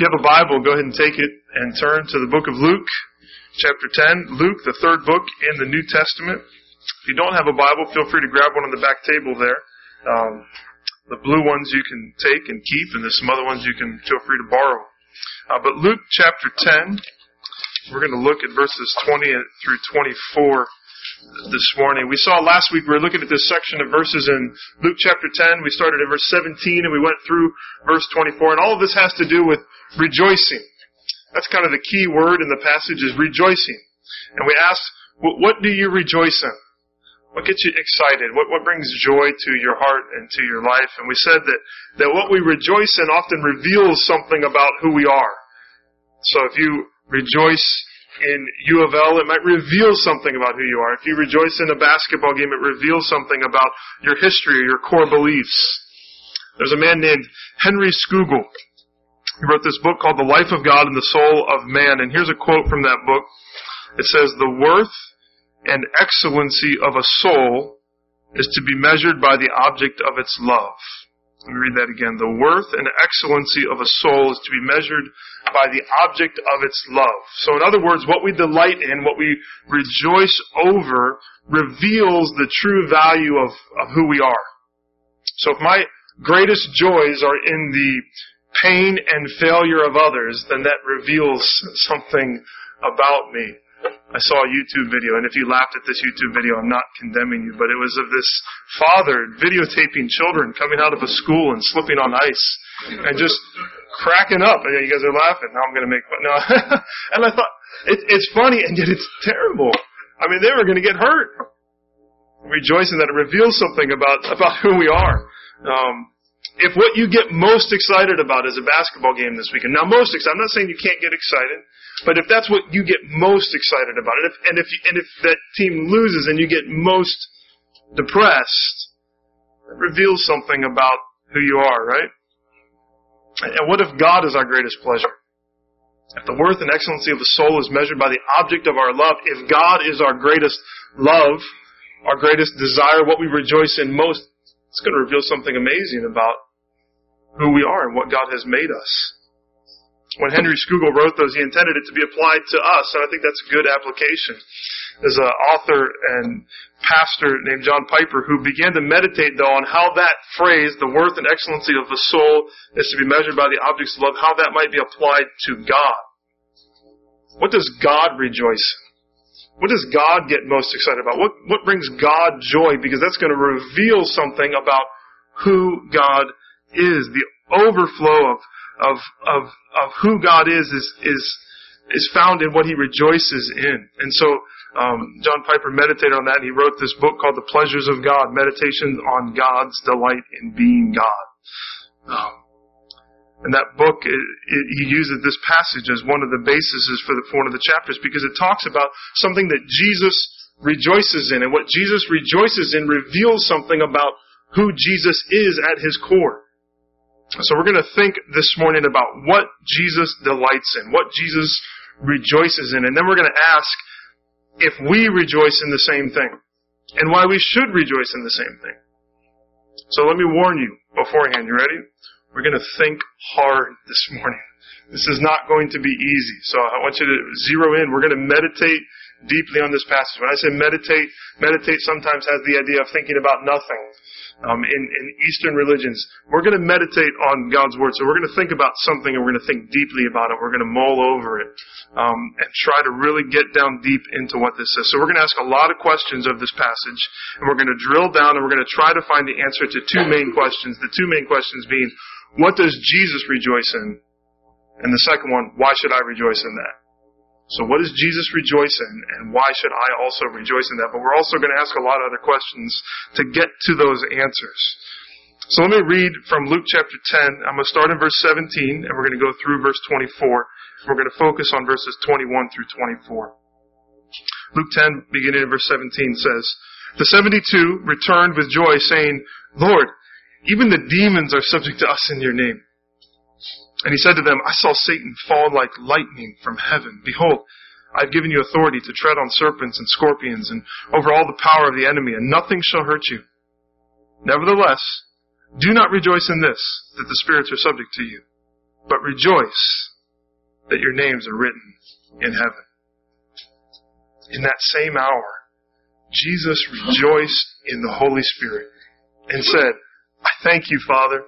If you have a Bible, go ahead and take it and turn to the book of Luke, chapter 10. Luke, the third book in the New Testament. If you don't have a Bible, feel free to grab one on the back table there. Um, the blue ones you can take and keep, and there's some other ones you can feel free to borrow. Uh, but Luke chapter 10, we're going to look at verses 20 through 24 this morning. We saw last week we were looking at this section of verses in Luke chapter 10. We started in verse 17 and we went through verse 24. And all of this has to do with rejoicing. That's kind of the key word in the passage is rejoicing. And we asked, what do you rejoice in? What gets you excited? What, what brings joy to your heart and to your life? And we said that, that what we rejoice in often reveals something about who we are. So if you rejoice in U of L, it might reveal something about who you are. If you rejoice in a basketball game, it reveals something about your history or your core beliefs. There's a man named Henry Scougal. He wrote this book called The Life of God and the Soul of Man. And here's a quote from that book. It says, The worth and excellency of a soul is to be measured by the object of its love. Let me read that again. The worth and excellency of a soul is to be measured by the object of its love. So in other words, what we delight in, what we rejoice over, reveals the true value of, of who we are. So if my greatest joys are in the pain and failure of others, then that reveals something about me. I saw a YouTube video, and if you laughed at this YouTube video, I'm not condemning you, but it was of this father videotaping children coming out of a school and slipping on ice and just cracking up. And you guys are laughing. Now I'm going to make fun. No. and I thought, it, it's funny, and yet it's terrible. I mean, they were going to get hurt. Rejoicing that it reveals something about, about who we are. Um, if what you get most excited about is a basketball game this weekend, now most excited, I'm not saying you can't get excited, but if that's what you get most excited about, and if, and if, and if that team loses and you get most depressed, it reveals something about who you are, right? And what if God is our greatest pleasure? If the worth and excellency of the soul is measured by the object of our love, if God is our greatest love, our greatest desire, what we rejoice in most, it's going to reveal something amazing about who we are and what God has made us. When Henry Scougal wrote those, he intended it to be applied to us, and I think that's a good application. There's an author and pastor named John Piper who began to meditate, though, on how that phrase, the worth and excellency of the soul is to be measured by the objects of love, how that might be applied to God. What does God rejoice in? What does God get most excited about? What, what brings God joy? Because that's going to reveal something about who God is. The overflow of, of, of, of who God is, is, is, is found in what he rejoices in. And so, um, John Piper meditated on that and he wrote this book called The Pleasures of God, Meditations on God's Delight in Being God. Um, and that book, it, it, he uses this passage as one of the bases for, the, for one of the chapters because it talks about something that Jesus rejoices in. And what Jesus rejoices in reveals something about who Jesus is at his core. So we're going to think this morning about what Jesus delights in, what Jesus rejoices in, and then we're going to ask if we rejoice in the same thing and why we should rejoice in the same thing. So let me warn you beforehand. You ready? We're going to think hard this morning. This is not going to be easy. So I want you to zero in. We're going to meditate deeply on this passage. When I say meditate, meditate sometimes has the idea of thinking about nothing um, in, in Eastern religions. We're going to meditate on God's Word. So we're going to think about something and we're going to think deeply about it. We're going to mull over it um, and try to really get down deep into what this says. So we're going to ask a lot of questions of this passage and we're going to drill down and we're going to try to find the answer to two main questions. The two main questions being, what does Jesus rejoice in? And the second one, why should I rejoice in that? So what does Jesus rejoice in, and why should I also rejoice in that? But we're also going to ask a lot of other questions to get to those answers. So let me read from Luke chapter 10. I'm going to start in verse 17, and we're going to go through verse 24. We're going to focus on verses 21 through 24. Luke 10, beginning in verse 17, says, The 72 returned with joy, saying, Lord, even the demons are subject to us in your name. And he said to them, I saw Satan fall like lightning from heaven. Behold, I have given you authority to tread on serpents and scorpions and over all the power of the enemy, and nothing shall hurt you. Nevertheless, do not rejoice in this, that the spirits are subject to you, but rejoice that your names are written in heaven. In that same hour, Jesus rejoiced in the Holy Spirit and said, I thank you, Father,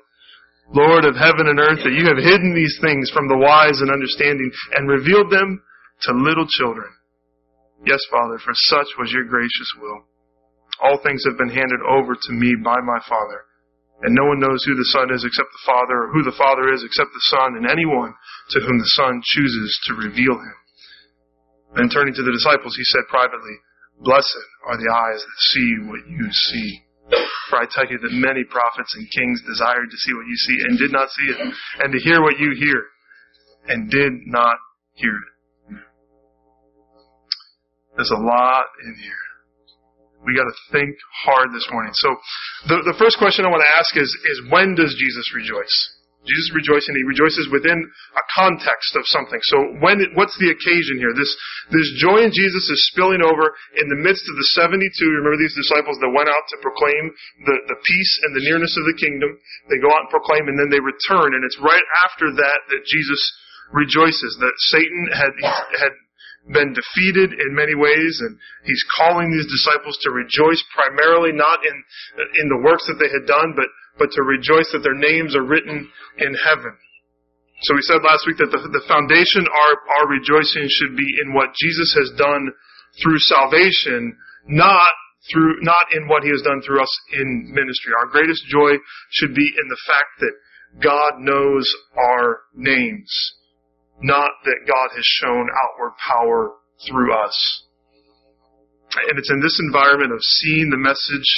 Lord of heaven and earth, that you have hidden these things from the wise and understanding and revealed them to little children. Yes, Father, for such was your gracious will. All things have been handed over to me by my Father. And no one knows who the Son is except the Father, or who the Father is except the Son, and anyone to whom the Son chooses to reveal him. Then turning to the disciples, he said privately, Blessed are the eyes that see what you see. For I tell you that many prophets and kings desired to see what you see and did not see it, and to hear what you hear and did not hear it. There's a lot in here. We got to think hard this morning. So, the, the first question I want to ask is, is when does Jesus rejoice? Jesus rejoices, and he rejoices within a context of something. So, when, what's the occasion here? This, this joy in Jesus is spilling over in the midst of the 72. Remember these disciples that went out to proclaim the, the peace and the nearness of the kingdom? They go out and proclaim, and then they return, and it's right after that that Jesus rejoices. That Satan had, had been defeated in many ways, and he's calling these disciples to rejoice primarily not in in the works that they had done, but but to rejoice that their names are written in heaven. So we said last week that the, the foundation our our rejoicing should be in what Jesus has done through salvation, not through not in what he has done through us in ministry. Our greatest joy should be in the fact that God knows our names not that God has shown outward power through us. And it's in this environment of seeing the message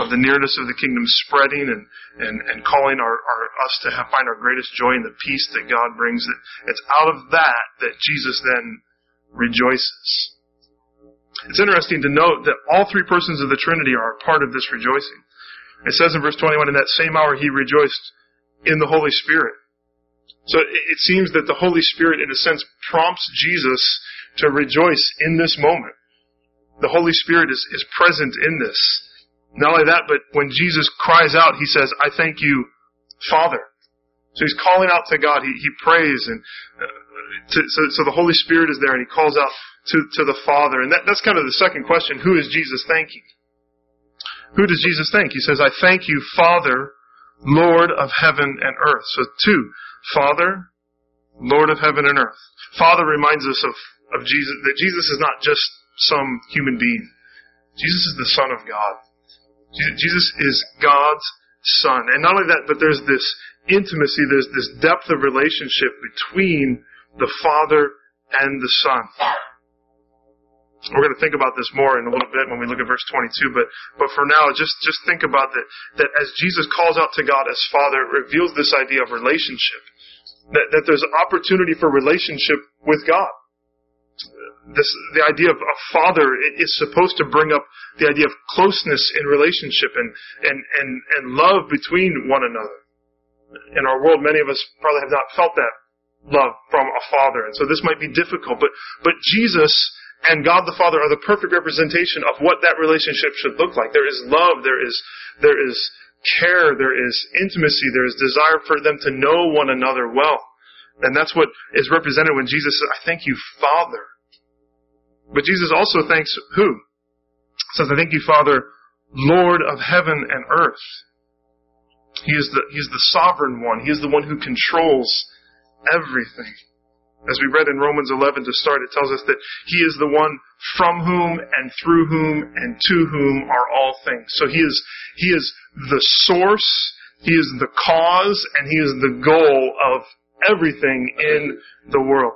of the nearness of the kingdom spreading and, and, and calling our, our, us to have, find our greatest joy in the peace that God brings. That it's out of that that Jesus then rejoices. It's interesting to note that all three persons of the Trinity are a part of this rejoicing. It says in verse 21, in that same hour he rejoiced in the Holy Spirit. So it seems that the Holy Spirit, in a sense, prompts Jesus to rejoice in this moment. The Holy Spirit is, is present in this. Not only that, but when Jesus cries out, he says, I thank you, Father. So he's calling out to God. He, he prays and uh, to, so, so the Holy Spirit is there and he calls out to, to the Father. And that, that's kind of the second question. Who is Jesus thanking? Who does Jesus thank? He says, I thank you, Father, Lord of heaven and earth. So two, Father, Lord of heaven and earth. Father reminds us of, of Jesus, that Jesus is not just some human being. Jesus is the Son of God. Jesus is God's Son. And not only that, but there's this intimacy, there's this depth of relationship between the Father and the Son. We're going to think about this more in a little bit when we look at verse 22, but, but for now, just, just think about that, that as Jesus calls out to God as Father, it reveals this idea of relationship. That, that there's opportunity for relationship with God. This, the idea of a father is supposed to bring up the idea of closeness in relationship and, and, and, and love between one another. In our world, many of us probably have not felt that love from a father, and so this might be difficult, but, but Jesus and God the Father are the perfect representation of what that relationship should look like. There is love, there is, there is care, there is intimacy, there is desire for them to know one another well. And that's what is represented when Jesus says, I thank you, Father. But Jesus also thanks who? Says, I thank you, Father, Lord of heaven and earth. He is the, he is the sovereign one. He is the one who controls everything. As we read in Romans 11 to start, it tells us that He is the one from whom and through whom and to whom are all things. So He is, He is the source, He is the cause, and He is the goal of everything in the world.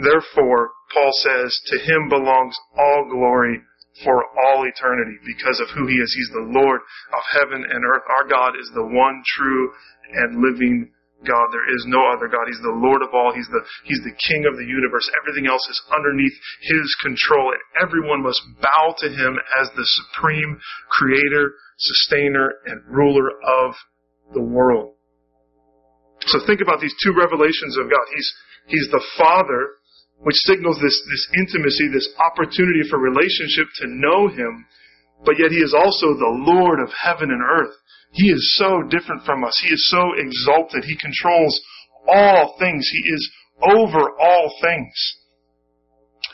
Therefore, Paul says, to Him belongs all glory for all eternity because of who He is. He's the Lord of heaven and earth. Our God is the one true and living God. There is no other God. He's the Lord of all. He's the, He's the King of the universe. Everything else is underneath His control and everyone must bow to Him as the supreme creator, sustainer, and ruler of the world. So think about these two revelations of God. He's, He's the Father, which signals this, this intimacy, this opportunity for relationship to know Him, but yet He is also the Lord of heaven and earth. He is so different from us. He is so exalted. He controls all things. He is over all things.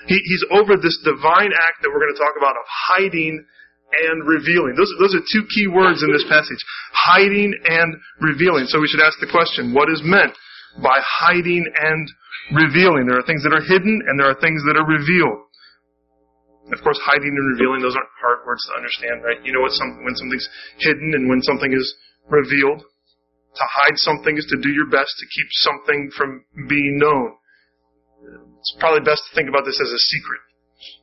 He, he's over this divine act that we're going to talk about of hiding and revealing. Those, those are two key words in this passage. Hiding and revealing. So we should ask the question, what is meant by hiding and revealing? There are things that are hidden and there are things that are revealed. Of course, hiding and revealing, those aren't hard words to understand, right? You know what some, when something's hidden and when something is revealed. To hide something is to do your best to keep something from being known. It's probably best to think about this as a secret.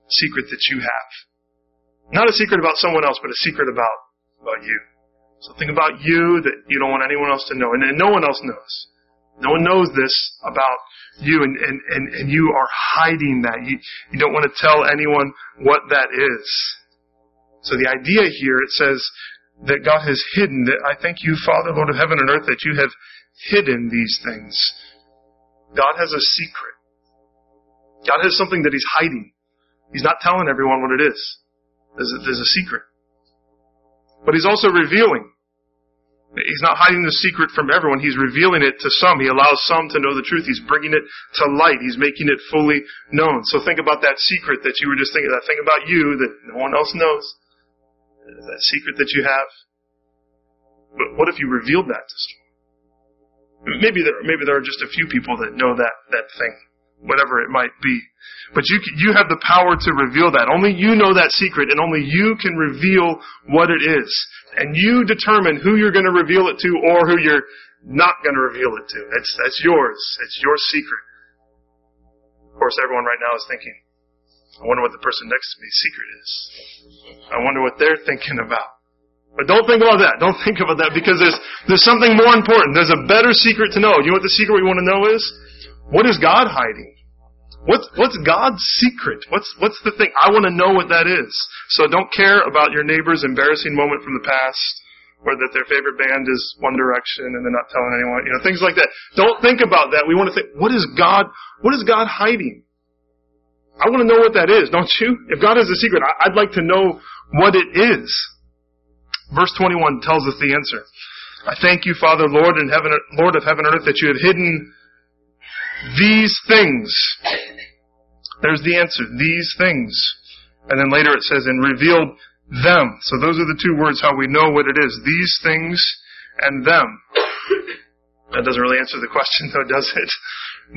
Secret that you have. Not a secret about someone else, but a secret about, about you. Something about you that you don't want anyone else to know. And, and no one else knows. No one knows this about you and, and, and, and you are hiding that. You, you don't want to tell anyone what that is. So the idea here, it says that God has hidden, that I thank you, Father, Lord of heaven and earth, that you have hidden these things. God has a secret. God has something that He's hiding. He's not telling everyone what it is. There's a, there's a secret. But He's also revealing. He's not hiding the secret from everyone. He's revealing it to some. He allows some to know the truth. He's bringing it to light. He's making it fully known. So think about that secret that you were just thinking, that thing about you that no one else knows. That secret that you have. But what if you revealed that to someone? Maybe there, maybe there are just a few people that know that, that thing whatever it might be. But you, you have the power to reveal that. Only you know that secret and only you can reveal what it is. And you determine who you're going to reveal it to or who you're not going to reveal it to. It's, that's yours. It's your secret. Of course, everyone right now is thinking, I wonder what the person next to me's secret is. I wonder what they're thinking about. But don't think about that. Don't think about that because there's, there's something more important. There's a better secret to know. You know what the secret we want to know is? What is God hiding? What's, what's God's secret? What's, what's the thing? I want to know what that is. So don't care about your neighbor's embarrassing moment from the past, or that their favorite band is One Direction and they're not telling anyone, you know, things like that. Don't think about that. We want to think, what is God, what is God hiding? I want to know what that is, don't you? If God has a secret, I'd like to know what it is. Verse 21 tells us the answer. I thank you, Father, Lord and heaven, Lord of heaven and earth, that you have hidden these things. There's the answer. These things. And then later it says, and revealed them. So those are the two words how we know what it is. These things and them. That doesn't really answer the question though, does it?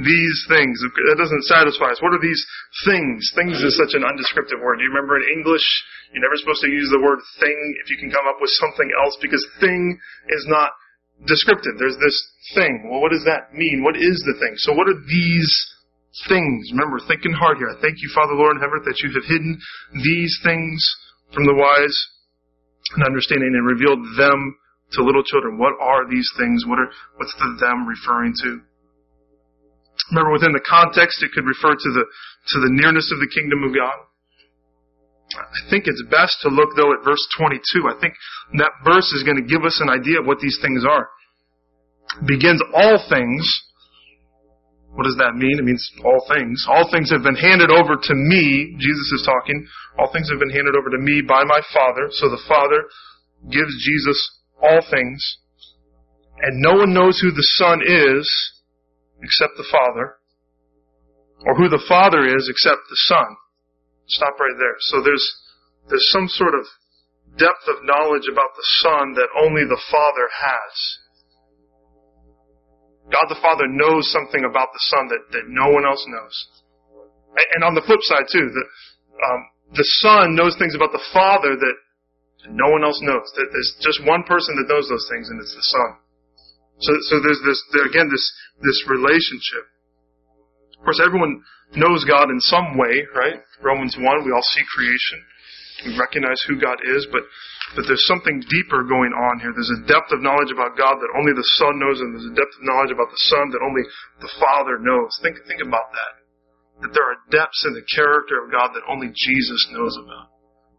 These things. That doesn't satisfy us. What are these things? Things is such an undescriptive word. Do you remember in English, you're never supposed to use the word thing if you can come up with something else because thing is not descriptive. There's this thing. Well, what does that mean? What is the thing? So what are these things? Remember, thinking hard here. I thank you, Father, Lord, in heaven, that you have hidden these things from the wise and understanding and revealed them to little children. What are these things? What are, what's the them referring to? Remember, within the context, it could refer to the, to the nearness of the kingdom of God. I think it's best to look though at verse 22. I think that verse is going to give us an idea of what these things are. begins all things. What does that mean? It means all things. All things have been handed over to me. Jesus is talking. All things have been handed over to me by my Father. So the Father gives Jesus all things. And no one knows who the Son is except the Father. Or who the Father is except the Son. Stop right there. So there's, there's some sort of depth of knowledge about the Son that only the Father has. God the Father knows something about the Son that, that no one else knows. And on the flip side too, the, um, the Son knows things about the Father that no one else knows. That there's just one person that knows those things, and it's the Son. So, so there's this, there, again, this, this relationship. Of course, everyone knows God in some way, right? Romans 1, we all see creation. We recognize who God is, but, but there's something deeper going on here. There's a depth of knowledge about God that only the Son knows, and there's a depth of knowledge about the Son that only the Father knows. Think, think about that. That there are depths in the character of God that only Jesus knows about.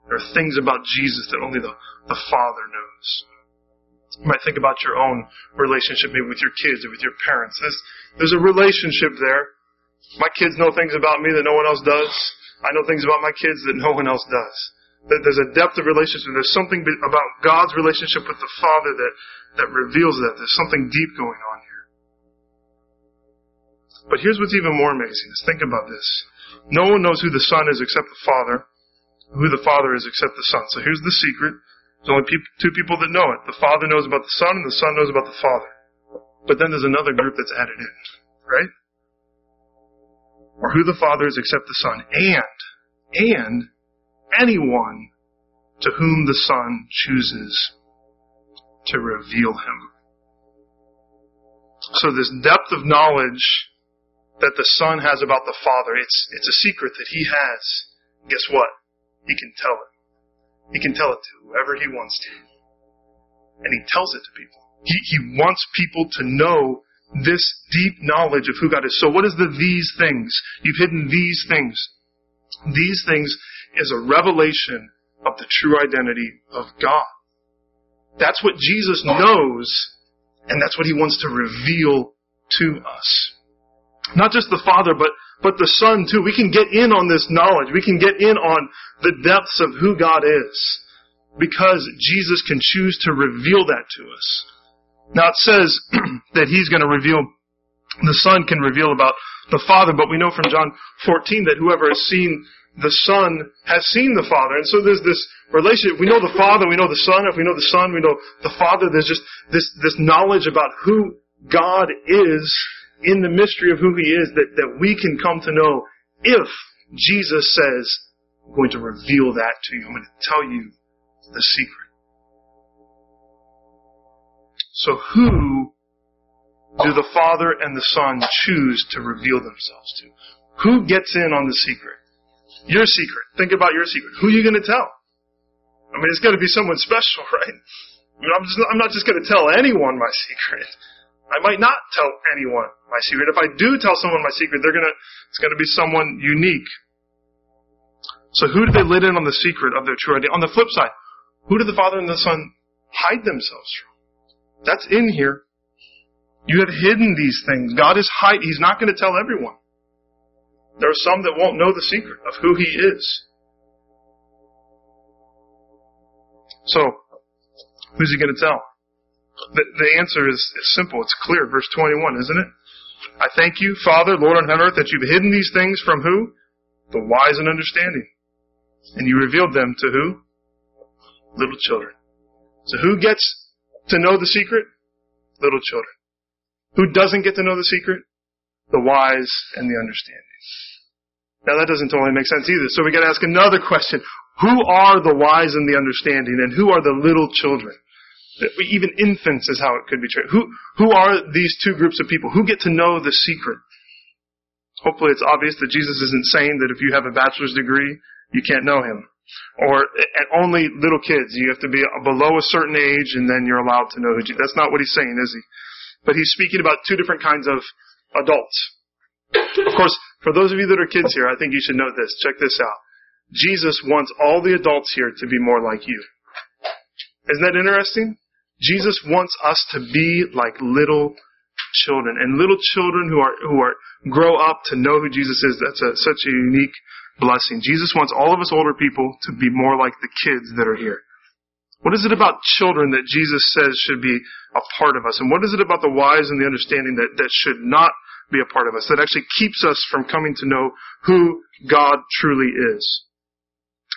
There are things about Jesus that only the, the Father knows. You might think about your own relationship, maybe with your kids or with your parents. There's, there's a relationship there my kids know things about me that no one else does. I know things about my kids that no one else does. That There's a depth of relationship. There's something about God's relationship with the Father that, that reveals that. There's something deep going on here. But here's what's even more amazing is think about this. No one knows who the Son is except the Father, who the Father is except the Son. So here's the secret. There's only two people that know it. The Father knows about the Son, and the Son knows about the Father. But then there's another group that's added in, right? Or who the Father is except the Son. And, and anyone to whom the Son chooses to reveal him. So this depth of knowledge that the Son has about the Father, it's, it's a secret that He has. Guess what? He can tell it. He can tell it to whoever He wants to. And He tells it to people. He, he wants people to know this deep knowledge of who God is. So what is the these things? You've hidden these things. These things is a revelation of the true identity of God. That's what Jesus knows, and that's what he wants to reveal to us. Not just the Father, but, but the Son too. We can get in on this knowledge. We can get in on the depths of who God is because Jesus can choose to reveal that to us. Now it says that He's going to reveal, the Son can reveal about the Father, but we know from John 14 that whoever has seen the Son has seen the Father. And so there's this relationship. We know the Father, we know the Son. If we know the Son, we know the Father. There's just this, this knowledge about who God is in the mystery of who He is that, that we can come to know if Jesus says, I'm going to reveal that to you. I'm going to tell you the secret. So who do the Father and the Son choose to reveal themselves to? Who gets in on the secret? Your secret. Think about your secret. Who are you going to tell? I mean, it's got to be someone special, right? I mean, I'm, just, I'm not just going to tell anyone my secret. I might not tell anyone my secret. If I do tell someone my secret, they're gonna, it's gonna be someone unique. So who did they let in on the secret of their true identity? On the flip side, who did the Father and the Son hide themselves from? That's in here. You have hidden these things. God is hide. He's not going to tell everyone. There are some that won't know the secret of who He is. So, who's He going to tell? The, the answer is, simple. It's clear. Verse 21, isn't it? I thank you, Father, Lord on heaven earth, that you've hidden these things from who? The wise and understanding. And you revealed them to who? Little children. So who gets to know the secret? Little children. Who doesn't get to know the secret? The wise and the understanding. Now that doesn't totally make sense either. So we gotta ask another question. Who are the wise and the understanding and who are the little children? Even infants is how it could be treated. Who, who are these two groups of people? Who get to know the secret? Hopefully it's obvious that Jesus isn't saying that if you have a bachelor's degree, you can't know him. Or and only little kids. You have to be below a certain age and then you're allowed to know who Jesus. That's not what he's saying, is he? But he's speaking about two different kinds of adults. Of course, for those of you that are kids here, I think you should note this. Check this out. Jesus wants all the adults here to be more like you. Isn't that interesting? Jesus wants us to be like little children, and little children who are who are grow up to know who Jesus is. That's a, such a unique blessing. Jesus wants all of us older people to be more like the kids that are here. What is it about children that Jesus says should be a part of us? And what is it about the wise and the understanding that, that should not be a part of us, that actually keeps us from coming to know who God truly is?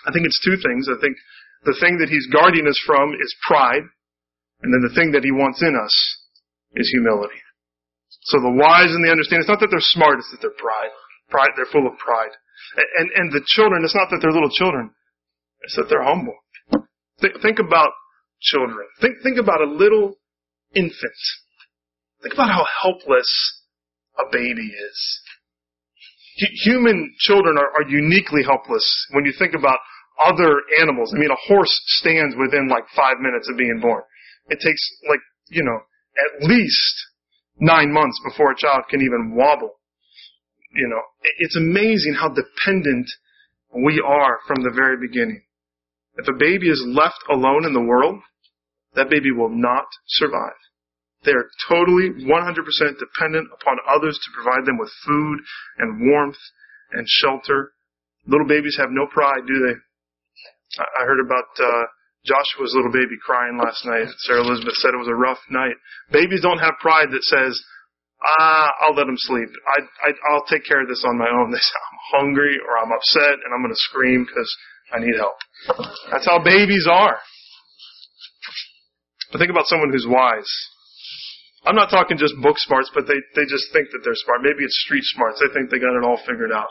I think it's two things. I think the thing that he's guarding us from is pride. And then the thing that he wants in us is humility. So the wise and the understanding, it's not that they're smart, it's that they're pride. Pride, they're full of pride. And, and the children, it's not that they're little children, it's that they're humble. Think, think about children. Think, think about a little infant. Think about how helpless a baby is. Human children are, are uniquely helpless when you think about other animals. I mean, a horse stands within like five minutes of being born. It takes like, you know, at least nine months before a child can even wobble. You know, it's amazing how dependent we are from the very beginning. If a baby is left alone in the world, that baby will not survive. They are totally 100% dependent upon others to provide them with food and warmth and shelter. Little babies have no pride, do they? I heard about uh, Joshua's little baby crying last night. Sarah Elizabeth said it was a rough night. Babies don't have pride that says, ah, I'll let them sleep. I, I, I'll take care of this on my own. They say, I'm hungry or I'm upset and I'm going to scream because I need help. That's how babies are. But think about someone who's wise. I'm not talking just book smarts, but they, they just think that they're smart. Maybe it's street smarts. They think they got it all figured out.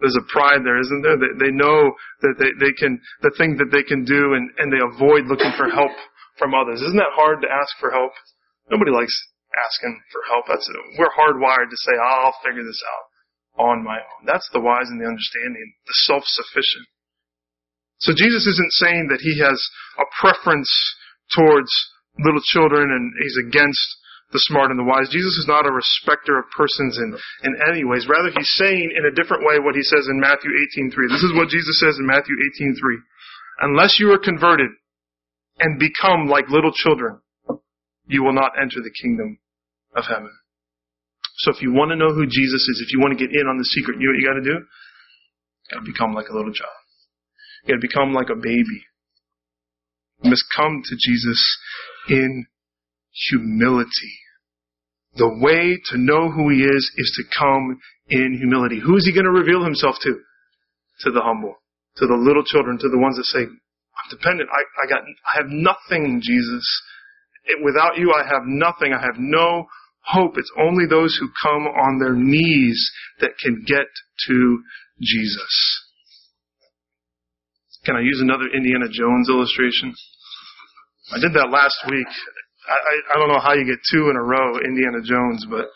There's a pride there, isn't there? They, they know that they, they can, the things that they can do and, and they avoid looking for help from others. Isn't that hard to ask for help? Nobody likes asking for help. That's, we're hardwired to say, I'll figure this out on my own. That's the wise and the understanding, the self-sufficient. So Jesus isn't saying that he has a preference towards little children and he's against the smart and the wise. Jesus is not a respecter of persons in, in any ways. Rather, he's saying in a different way what he says in Matthew 18.3. This is what Jesus says in Matthew 18.3. Unless you are converted and become like little children, you will not enter the kingdom of heaven. So if you want to know who Jesus is, if you want to get in on the secret, you know what you gotta do? You gotta become like a little child. You gotta become like a baby. You must come to Jesus in humility. The way to know who he is is to come in humility. Who is he going to reveal himself to? To the humble, to the little children, to the ones that say, I'm dependent. I, I got, I have nothing, Jesus. It, without you, I have nothing. I have no hope. It's only those who come on their knees that can get to Jesus. Can I use another Indiana Jones illustration? I did that last week. I, I, don't know how you get two in a row, Indiana Jones, but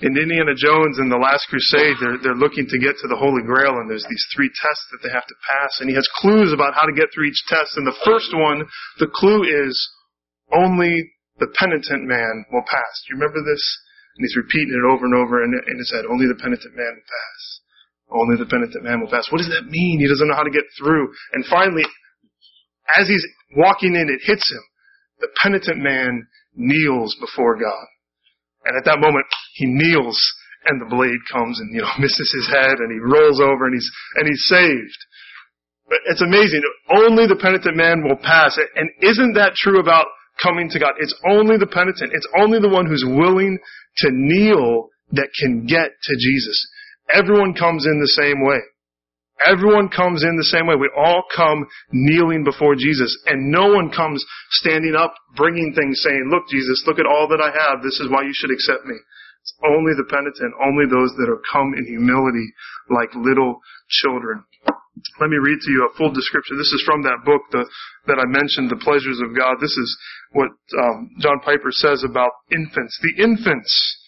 in Indiana Jones in the Last Crusade, they're, they're looking to get to the Holy Grail, and there's these three tests that they have to pass, and he has clues about how to get through each test. And the first one, the clue is only the penitent man will pass. Do you remember this? And he's repeating it over and over in, in his head. Only the penitent man will pass. Only the penitent man will pass. What does that mean? He doesn't know how to get through. And finally, as he's walking in, it hits him the penitent man kneels before God. And at that moment, he kneels and the blade comes and, you know, misses his head and he rolls over and he's, and he's saved. But it's amazing. Only the penitent man will pass. And isn't that true about coming to God? It's only the penitent. It's only the one who's willing to kneel that can get to Jesus. Everyone comes in the same way. Everyone comes in the same way. We all come kneeling before Jesus. And no one comes standing up, bringing things, saying, look, Jesus, look at all that I have. This is why you should accept me. It's only the penitent, only those that are come in humility like little children. Let me read to you a full description. This is from that book the, that I mentioned, The Pleasures of God. This is what um, John Piper says about infants. The infants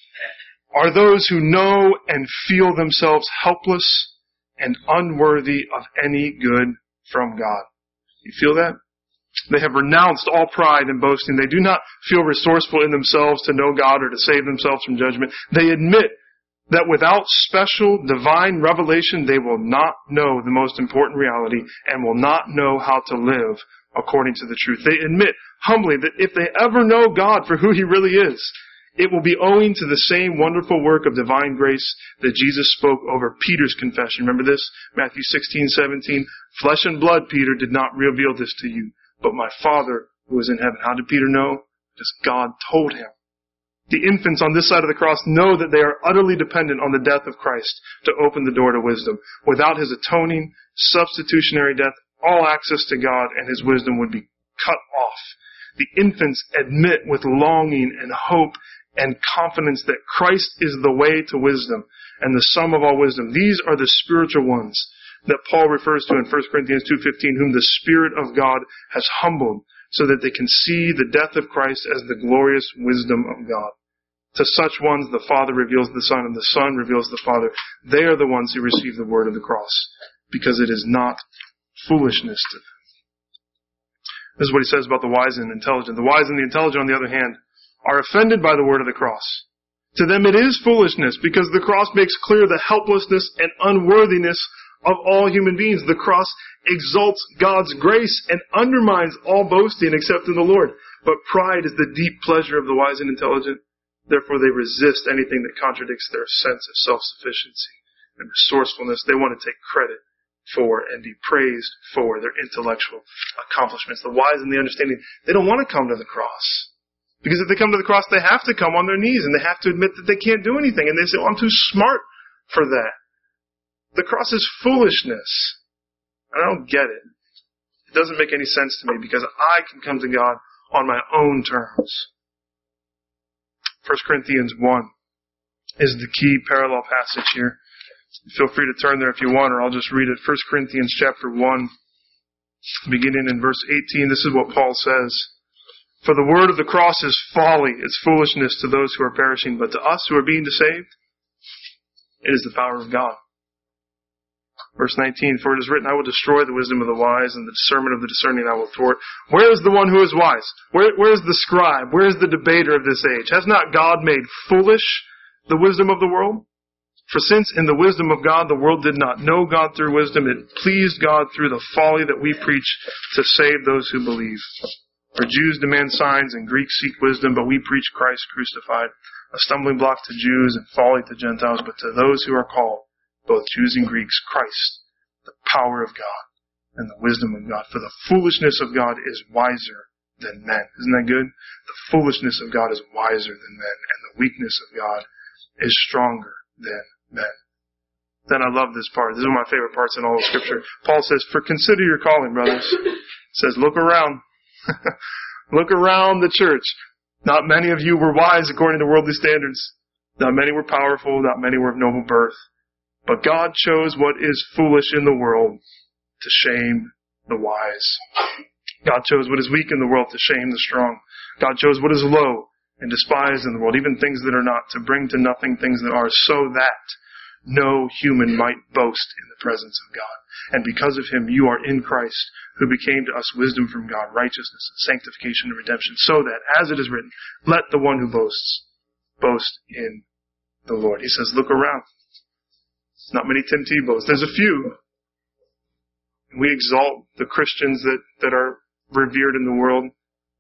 are those who know and feel themselves helpless and unworthy of any good from God. You feel that? They have renounced all pride and boasting. They do not feel resourceful in themselves to know God or to save themselves from judgment. They admit that without special divine revelation, they will not know the most important reality and will not know how to live according to the truth. They admit humbly that if they ever know God for who He really is, it will be owing to the same wonderful work of divine grace that Jesus spoke over Peter's confession. Remember this? Matthew 16, 17. Flesh and blood, Peter, did not reveal this to you, but my Father who is in heaven. How did Peter know? Because God told him. The infants on this side of the cross know that they are utterly dependent on the death of Christ to open the door to wisdom. Without his atoning, substitutionary death, all access to God and his wisdom would be cut off. The infants admit with longing and hope and confidence that Christ is the way to wisdom and the sum of all wisdom. These are the spiritual ones that Paul refers to in 1 Corinthians 2.15, whom the Spirit of God has humbled so that they can see the death of Christ as the glorious wisdom of God. To such ones the Father reveals the Son and the Son reveals the Father. They are the ones who receive the word of the cross because it is not foolishness to them. This is what he says about the wise and intelligent. The wise and the intelligent, on the other hand, are offended by the word of the cross. To them it is foolishness because the cross makes clear the helplessness and unworthiness of all human beings. The cross exalts God's grace and undermines all boasting except in the Lord. But pride is the deep pleasure of the wise and intelligent. Therefore they resist anything that contradicts their sense of self-sufficiency and resourcefulness. They want to take credit for and be praised for their intellectual accomplishments. The wise and the understanding, they don't want to come to the cross. Because if they come to the cross, they have to come on their knees and they have to admit that they can't do anything. And they say, oh, I'm too smart for that. The cross is foolishness. I don't get it. It doesn't make any sense to me because I can come to God on my own terms. 1 Corinthians 1 is the key parallel passage here. Feel free to turn there if you want, or I'll just read it. 1 Corinthians chapter 1, beginning in verse 18. This is what Paul says. For the word of the cross is folly, it's foolishness to those who are perishing, but to us who are being saved, it is the power of God. Verse 19, for it is written, I will destroy the wisdom of the wise, and the discernment of the discerning I will thwart. Where is the one who is wise? Where, where is the scribe? Where is the debater of this age? Has not God made foolish the wisdom of the world? For since in the wisdom of God the world did not know God through wisdom, it pleased God through the folly that we preach to save those who believe. For Jews demand signs and Greeks seek wisdom, but we preach Christ crucified, a stumbling block to Jews and folly to Gentiles, but to those who are called, both Jews and Greeks, Christ, the power of God and the wisdom of God. For the foolishness of God is wiser than men. Isn't that good? The foolishness of God is wiser than men, and the weakness of God is stronger than men. Then I love this part. This is one of my favorite parts in all of Scripture. Paul says, For consider your calling, brothers. He says, Look around. Look around the church. Not many of you were wise according to worldly standards. Not many were powerful. Not many were of noble birth. But God chose what is foolish in the world to shame the wise. God chose what is weak in the world to shame the strong. God chose what is low and despised in the world, even things that are not, to bring to nothing things that are, so that no human might boast in the presence of God. And because of him, you are in Christ, who became to us wisdom from God, righteousness, and sanctification and redemption, so that, as it is written, let the one who boasts boast in the Lord. He says, look around. Not many Tim Tebows. There's a few. We exalt the Christians that, that are revered in the world.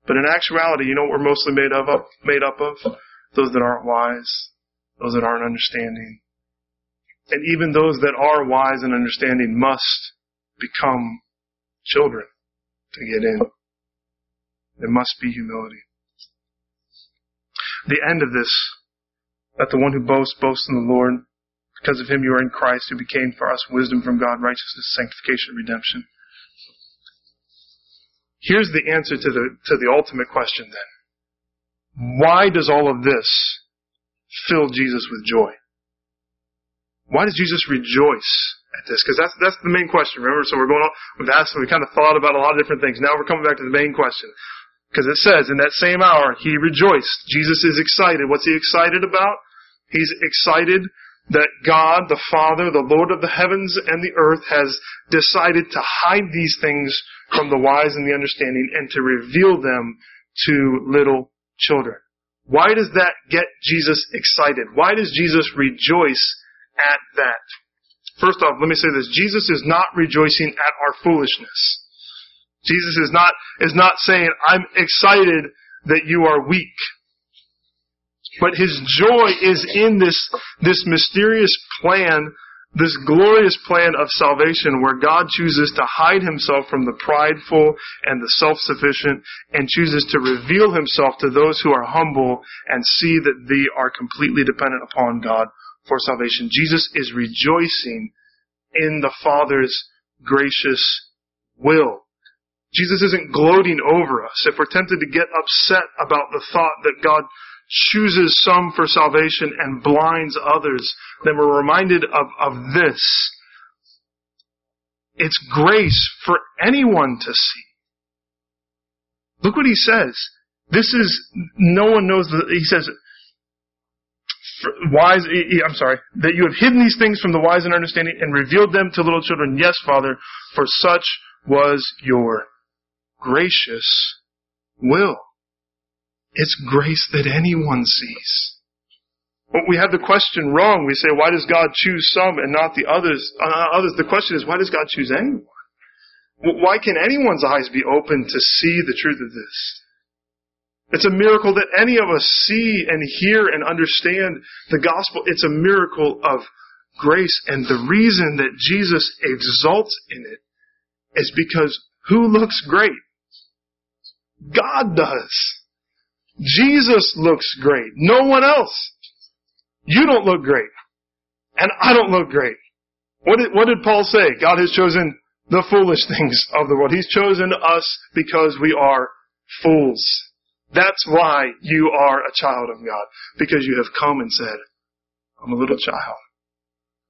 But in actuality, you know what we're mostly made of, up, made up of? Those that aren't wise, those that aren't understanding. And even those that are wise and understanding must become children to get in. There must be humility. The end of this, that the one who boasts boast in the Lord. Because of him you are in Christ, who became for us wisdom from God, righteousness, sanctification, redemption. Here's the answer to the, to the ultimate question then. Why does all of this fill Jesus with joy? Why does Jesus rejoice at this? Because that's, that's the main question. Remember, so we're going on, we've asked, we kind of thought about a lot of different things. Now we're coming back to the main question. Because it says, in that same hour, he rejoiced. Jesus is excited. What's he excited about? He's excited that God, the Father, the Lord of the heavens and the earth, has decided to hide these things from the wise and the understanding and to reveal them to little children. Why does that get Jesus excited? Why does Jesus rejoice at that. First off, let me say this. Jesus is not rejoicing at our foolishness. Jesus is not, is not saying, I'm excited that you are weak. But his joy is in this, this mysterious plan, this glorious plan of salvation where God chooses to hide himself from the prideful and the self-sufficient and chooses to reveal himself to those who are humble and see that they are completely dependent upon God for salvation. Jesus is rejoicing in the Father's gracious will. Jesus isn't gloating over us. If we're tempted to get upset about the thought that God chooses some for salvation and blinds others, then we're reminded of, of this. It's grace for anyone to see. Look what he says. This is, no one knows, the, he says, wise, I'm sorry, that you have hidden these things from the wise and understanding and revealed them to little children. Yes, Father, for such was your gracious will. It's grace that anyone sees. We have the question wrong. We say, why does God choose some and not the others? Uh, others? The question is, why does God choose anyone? Why can anyone's eyes be open to see the truth of this? It's a miracle that any of us see and hear and understand the gospel. It's a miracle of grace. And the reason that Jesus exalts in it is because who looks great? God does. Jesus looks great. No one else. You don't look great. And I don't look great. What did, what did Paul say? God has chosen the foolish things of the world. He's chosen us because we are fools. That's why you are a child of God. Because you have come and said, I'm a little child.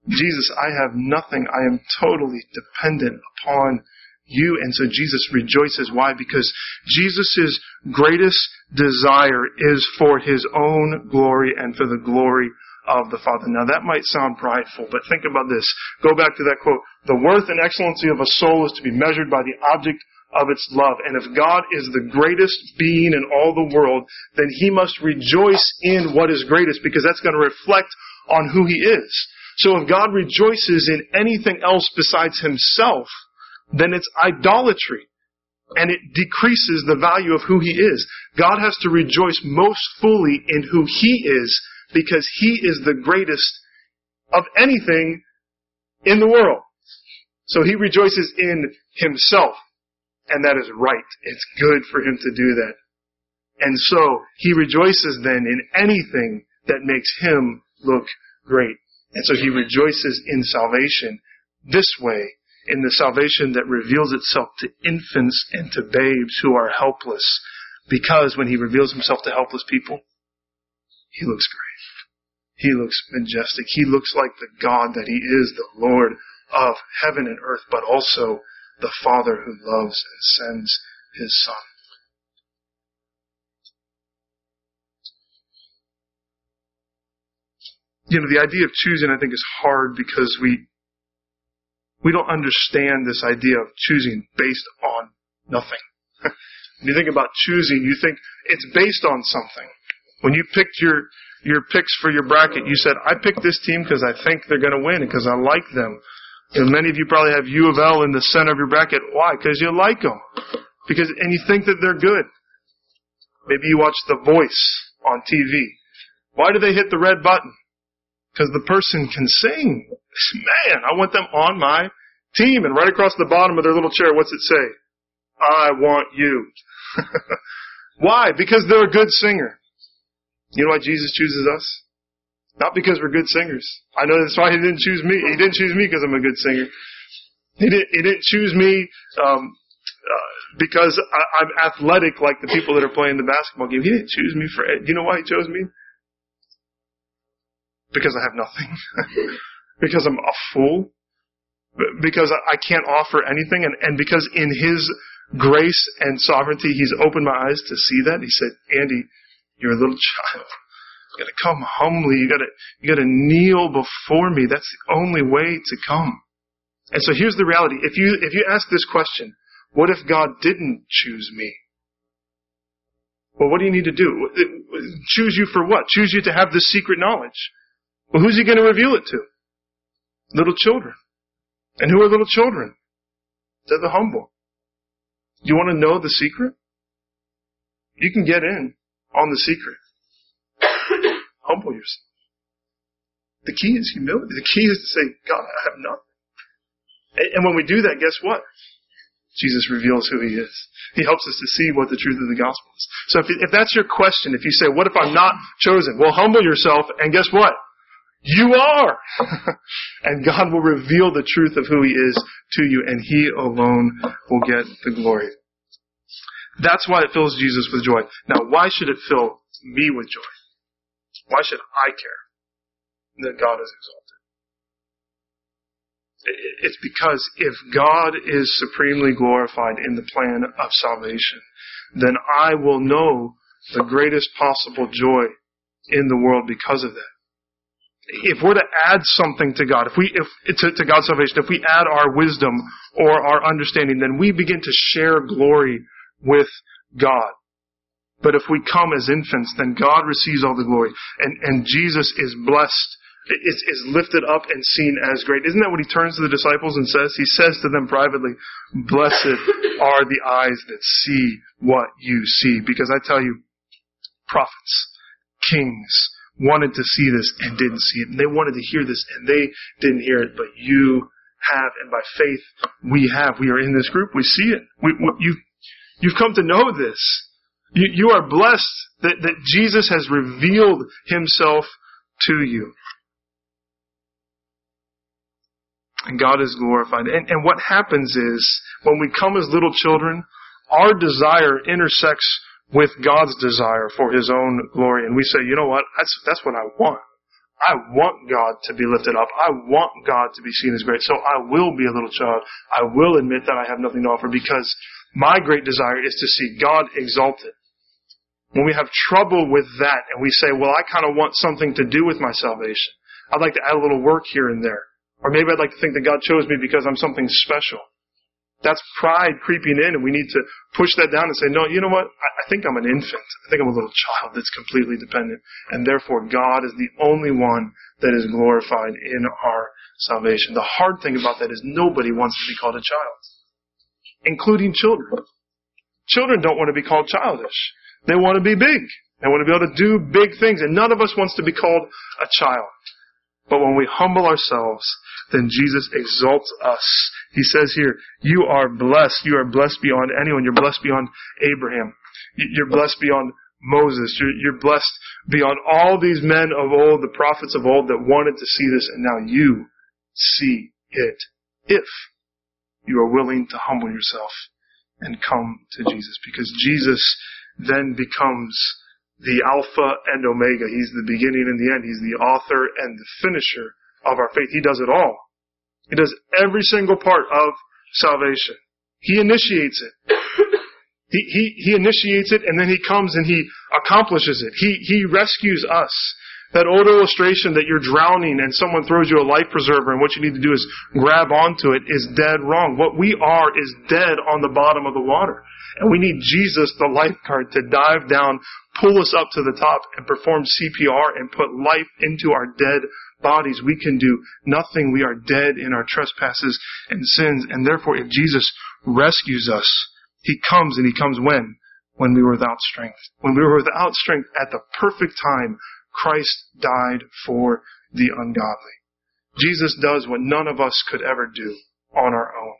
Jesus, I have nothing. I am totally dependent upon you. And so Jesus rejoices. Why? Because Jesus' greatest desire is for his own glory and for the glory of the Father. Now that might sound prideful, but think about this. Go back to that quote. The worth and excellency of a soul is to be measured by the object of its love. And if God is the greatest being in all the world, then he must rejoice in what is greatest because that's going to reflect on who he is. So if God rejoices in anything else besides himself, then it's idolatry. And it decreases the value of who he is. God has to rejoice most fully in who he is because he is the greatest of anything in the world. So he rejoices in himself. And that is right. It's good for him to do that. And so he rejoices then in anything that makes him look great. And so he rejoices in salvation this way, in the salvation that reveals itself to infants and to babes who are helpless. Because when he reveals himself to helpless people, he looks great. He looks majestic. He looks like the God that he is, the Lord of heaven and earth, but also the Father who loves and sends his Son. You know, the idea of choosing, I think, is hard because we, we don't understand this idea of choosing based on nothing. when you think about choosing, you think it's based on something. When you picked your, your picks for your bracket, you said, I picked this team because I think they're going to win and because I like them. And many of you probably have U of L in the center of your bracket. Why? Because you like them. Because, and you think that they're good. Maybe you watch The Voice on TV. Why do they hit the red button? Because the person can sing. Man, I want them on my team. And right across the bottom of their little chair, what's it say? I want you. why? Because they're a good singer. You know why Jesus chooses us? Not because we're good singers. I know that's why he didn't choose me. He didn't choose me because I'm a good singer. He didn't, he didn't choose me um, uh, because I, I'm athletic like the people that are playing the basketball game. He didn't choose me for. Do you know why he chose me? Because I have nothing. because I'm a fool. Because I can't offer anything, and, and because in His grace and sovereignty, He's opened my eyes to see that. He said, "Andy, you're a little child." You gotta come humbly. You gotta, you gotta kneel before me. That's the only way to come. And so here's the reality. If you, if you ask this question, what if God didn't choose me? Well, what do you need to do? Choose you for what? Choose you to have this secret knowledge. Well, who's he going to reveal it to? Little children. And who are little children? They're the humble. You want to know the secret? You can get in on the secret. Humble yourself. The key is humility. The key is to say, God, I have nothing. And when we do that, guess what? Jesus reveals who he is. He helps us to see what the truth of the gospel is. So if, if that's your question, if you say, what if I'm not chosen? Well, humble yourself and guess what? You are! and God will reveal the truth of who he is to you and he alone will get the glory. That's why it fills Jesus with joy. Now, why should it fill me with joy? Why should I care that God is exalted? It's because if God is supremely glorified in the plan of salvation, then I will know the greatest possible joy in the world because of that. If we're to add something to God, if we, if, to, to God's salvation, if we add our wisdom or our understanding, then we begin to share glory with God. But if we come as infants, then God receives all the glory. And, and Jesus is blessed, is, is lifted up and seen as great. Isn't that what he turns to the disciples and says? He says to them privately, blessed are the eyes that see what you see. Because I tell you, prophets, kings, wanted to see this and didn't see it. And they wanted to hear this and they didn't hear it, but you have, and by faith we have. We are in this group. We see it. We, we, you, you've come to know this. You, you are blessed that, that Jesus has revealed himself to you. And God is glorified. And, and what happens is, when we come as little children, our desire intersects with God's desire for His own glory. And we say, you know what? That's, that's what I want. I want God to be lifted up. I want God to be seen as great. So I will be a little child. I will admit that I have nothing to offer because my great desire is to see God exalted. When we have trouble with that and we say, well, I kind of want something to do with my salvation. I'd like to add a little work here and there. Or maybe I'd like to think that God chose me because I'm something special. That's pride creeping in, and we need to push that down and say, no, you know what? I, I think I'm an infant. I think I'm a little child that's completely dependent, and therefore God is the only one that is glorified in our salvation. The hard thing about that is nobody wants to be called a child, including children. Children don't want to be called childish. They want to be big. They want to be able to do big things, and none of us wants to be called a child. But when we humble ourselves, then Jesus exalts us. He says here, you are blessed. You are blessed beyond anyone. You're blessed beyond Abraham. You're blessed beyond Moses. You're, you're blessed beyond all these men of old, the prophets of old that wanted to see this, and now you see it. If you are willing to humble yourself and come to Jesus. Because Jesus then becomes the Alpha and Omega. He's the beginning and the end. He's the author and the finisher of our faith. He does it all. He does every single part of salvation. He initiates it. He, he, he initiates it and then he comes and he accomplishes it. He, he rescues us. That old illustration that you're drowning and someone throws you a life preserver and what you need to do is grab onto it is dead wrong. What we are is dead on the bottom of the water. And we need Jesus, the lifeguard, to dive down, pull us up to the top, and perform CPR and put life into our dead bodies. We can do nothing. We are dead in our trespasses and sins. And therefore, if Jesus rescues us, He comes and He comes when? When we were without strength. When we were without strength at the perfect time, Christ died for the ungodly. Jesus does what none of us could ever do on our own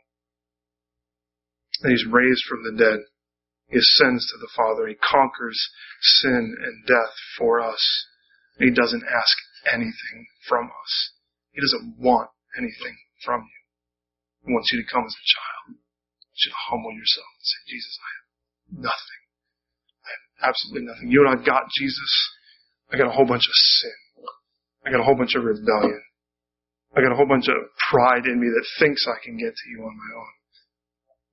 and he's raised from the dead. He ascends to the Father. He conquers sin and death for us. He doesn't ask anything from us. He doesn't want anything from you. He wants you to come as a child. You should humble yourself and say, Jesus, I have nothing. I have absolutely nothing. You and I got Jesus. I got a whole bunch of sin. I got a whole bunch of rebellion. I got a whole bunch of pride in me that thinks I can get to you on my own.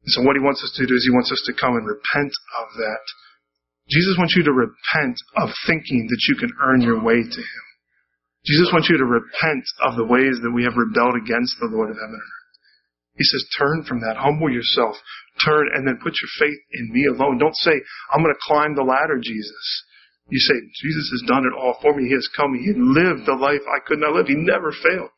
And so what he wants us to do is he wants us to come and repent of that. Jesus wants you to repent of thinking that you can earn your way to him. Jesus wants you to repent of the ways that we have rebelled against the Lord of heaven and earth. He says, turn from that, humble yourself, turn and then put your faith in me alone. Don't say, I'm going to climb the ladder, Jesus. You say, Jesus has done it all for me. He has come. He lived the life I could not live. He never failed.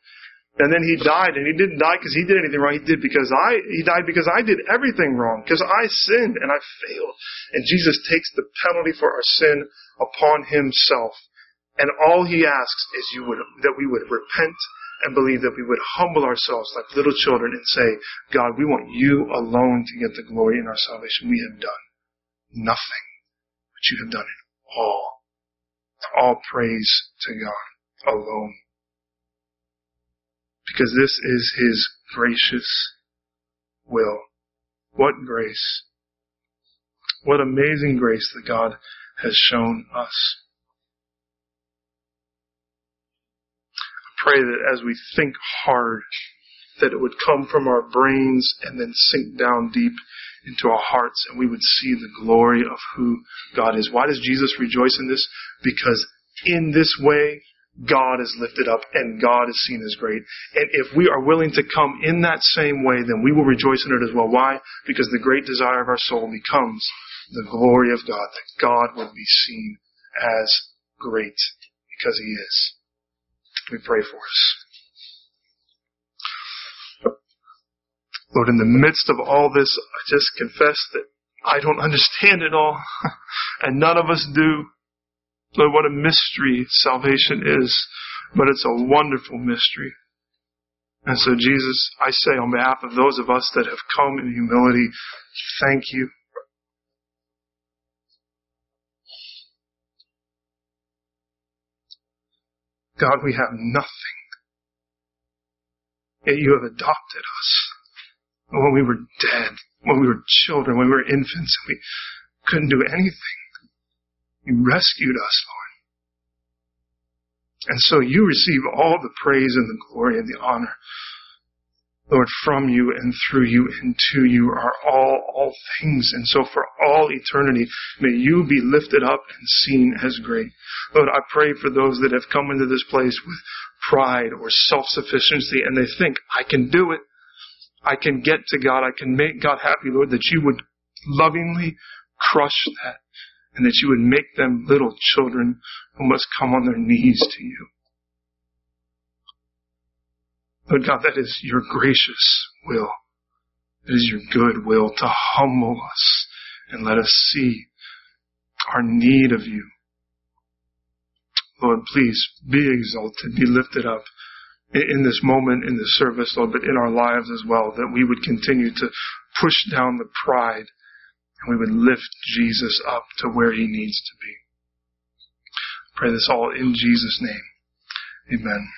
And then he died, and he didn't die because he did anything wrong. He did because I, he died because I did everything wrong, because I sinned and I failed. And Jesus takes the penalty for our sin upon himself. And all he asks is you would, that we would repent and believe that we would humble ourselves like little children and say, God, we want you alone to get the glory in our salvation. We have done nothing, but you have done it all. All praise to God alone because this is His gracious will. What grace. What amazing grace that God has shown us. I pray that as we think hard, that it would come from our brains and then sink down deep into our hearts and we would see the glory of who God is. Why does Jesus rejoice in this? Because in this way, God is lifted up and God is seen as great. And if we are willing to come in that same way, then we will rejoice in it as well. Why? Because the great desire of our soul becomes the glory of God, that God would be seen as great because He is. We pray for us. Lord, in the midst of all this, I just confess that I don't understand it all, and none of us do. Lord, what a mystery salvation is, but it's a wonderful mystery. And so, Jesus, I say on behalf of those of us that have come in humility, thank you. God, we have nothing. Yet you have adopted us. When we were dead, when we were children, when we were infants, and we couldn't do anything, you rescued us, Lord. And so you receive all the praise and the glory and the honor. Lord, from you and through you and to you are all, all things. And so for all eternity, may you be lifted up and seen as great. Lord, I pray for those that have come into this place with pride or self-sufficiency and they think, I can do it. I can get to God. I can make God happy, Lord, that you would lovingly crush that and that you would make them little children who must come on their knees to you. Lord God, that is your gracious will. It is your good will to humble us and let us see our need of you. Lord, please be exalted, be lifted up in this moment in this service, Lord, but in our lives as well, that we would continue to push down the pride and we would lift Jesus up to where he needs to be. Pray this all in Jesus' name. Amen.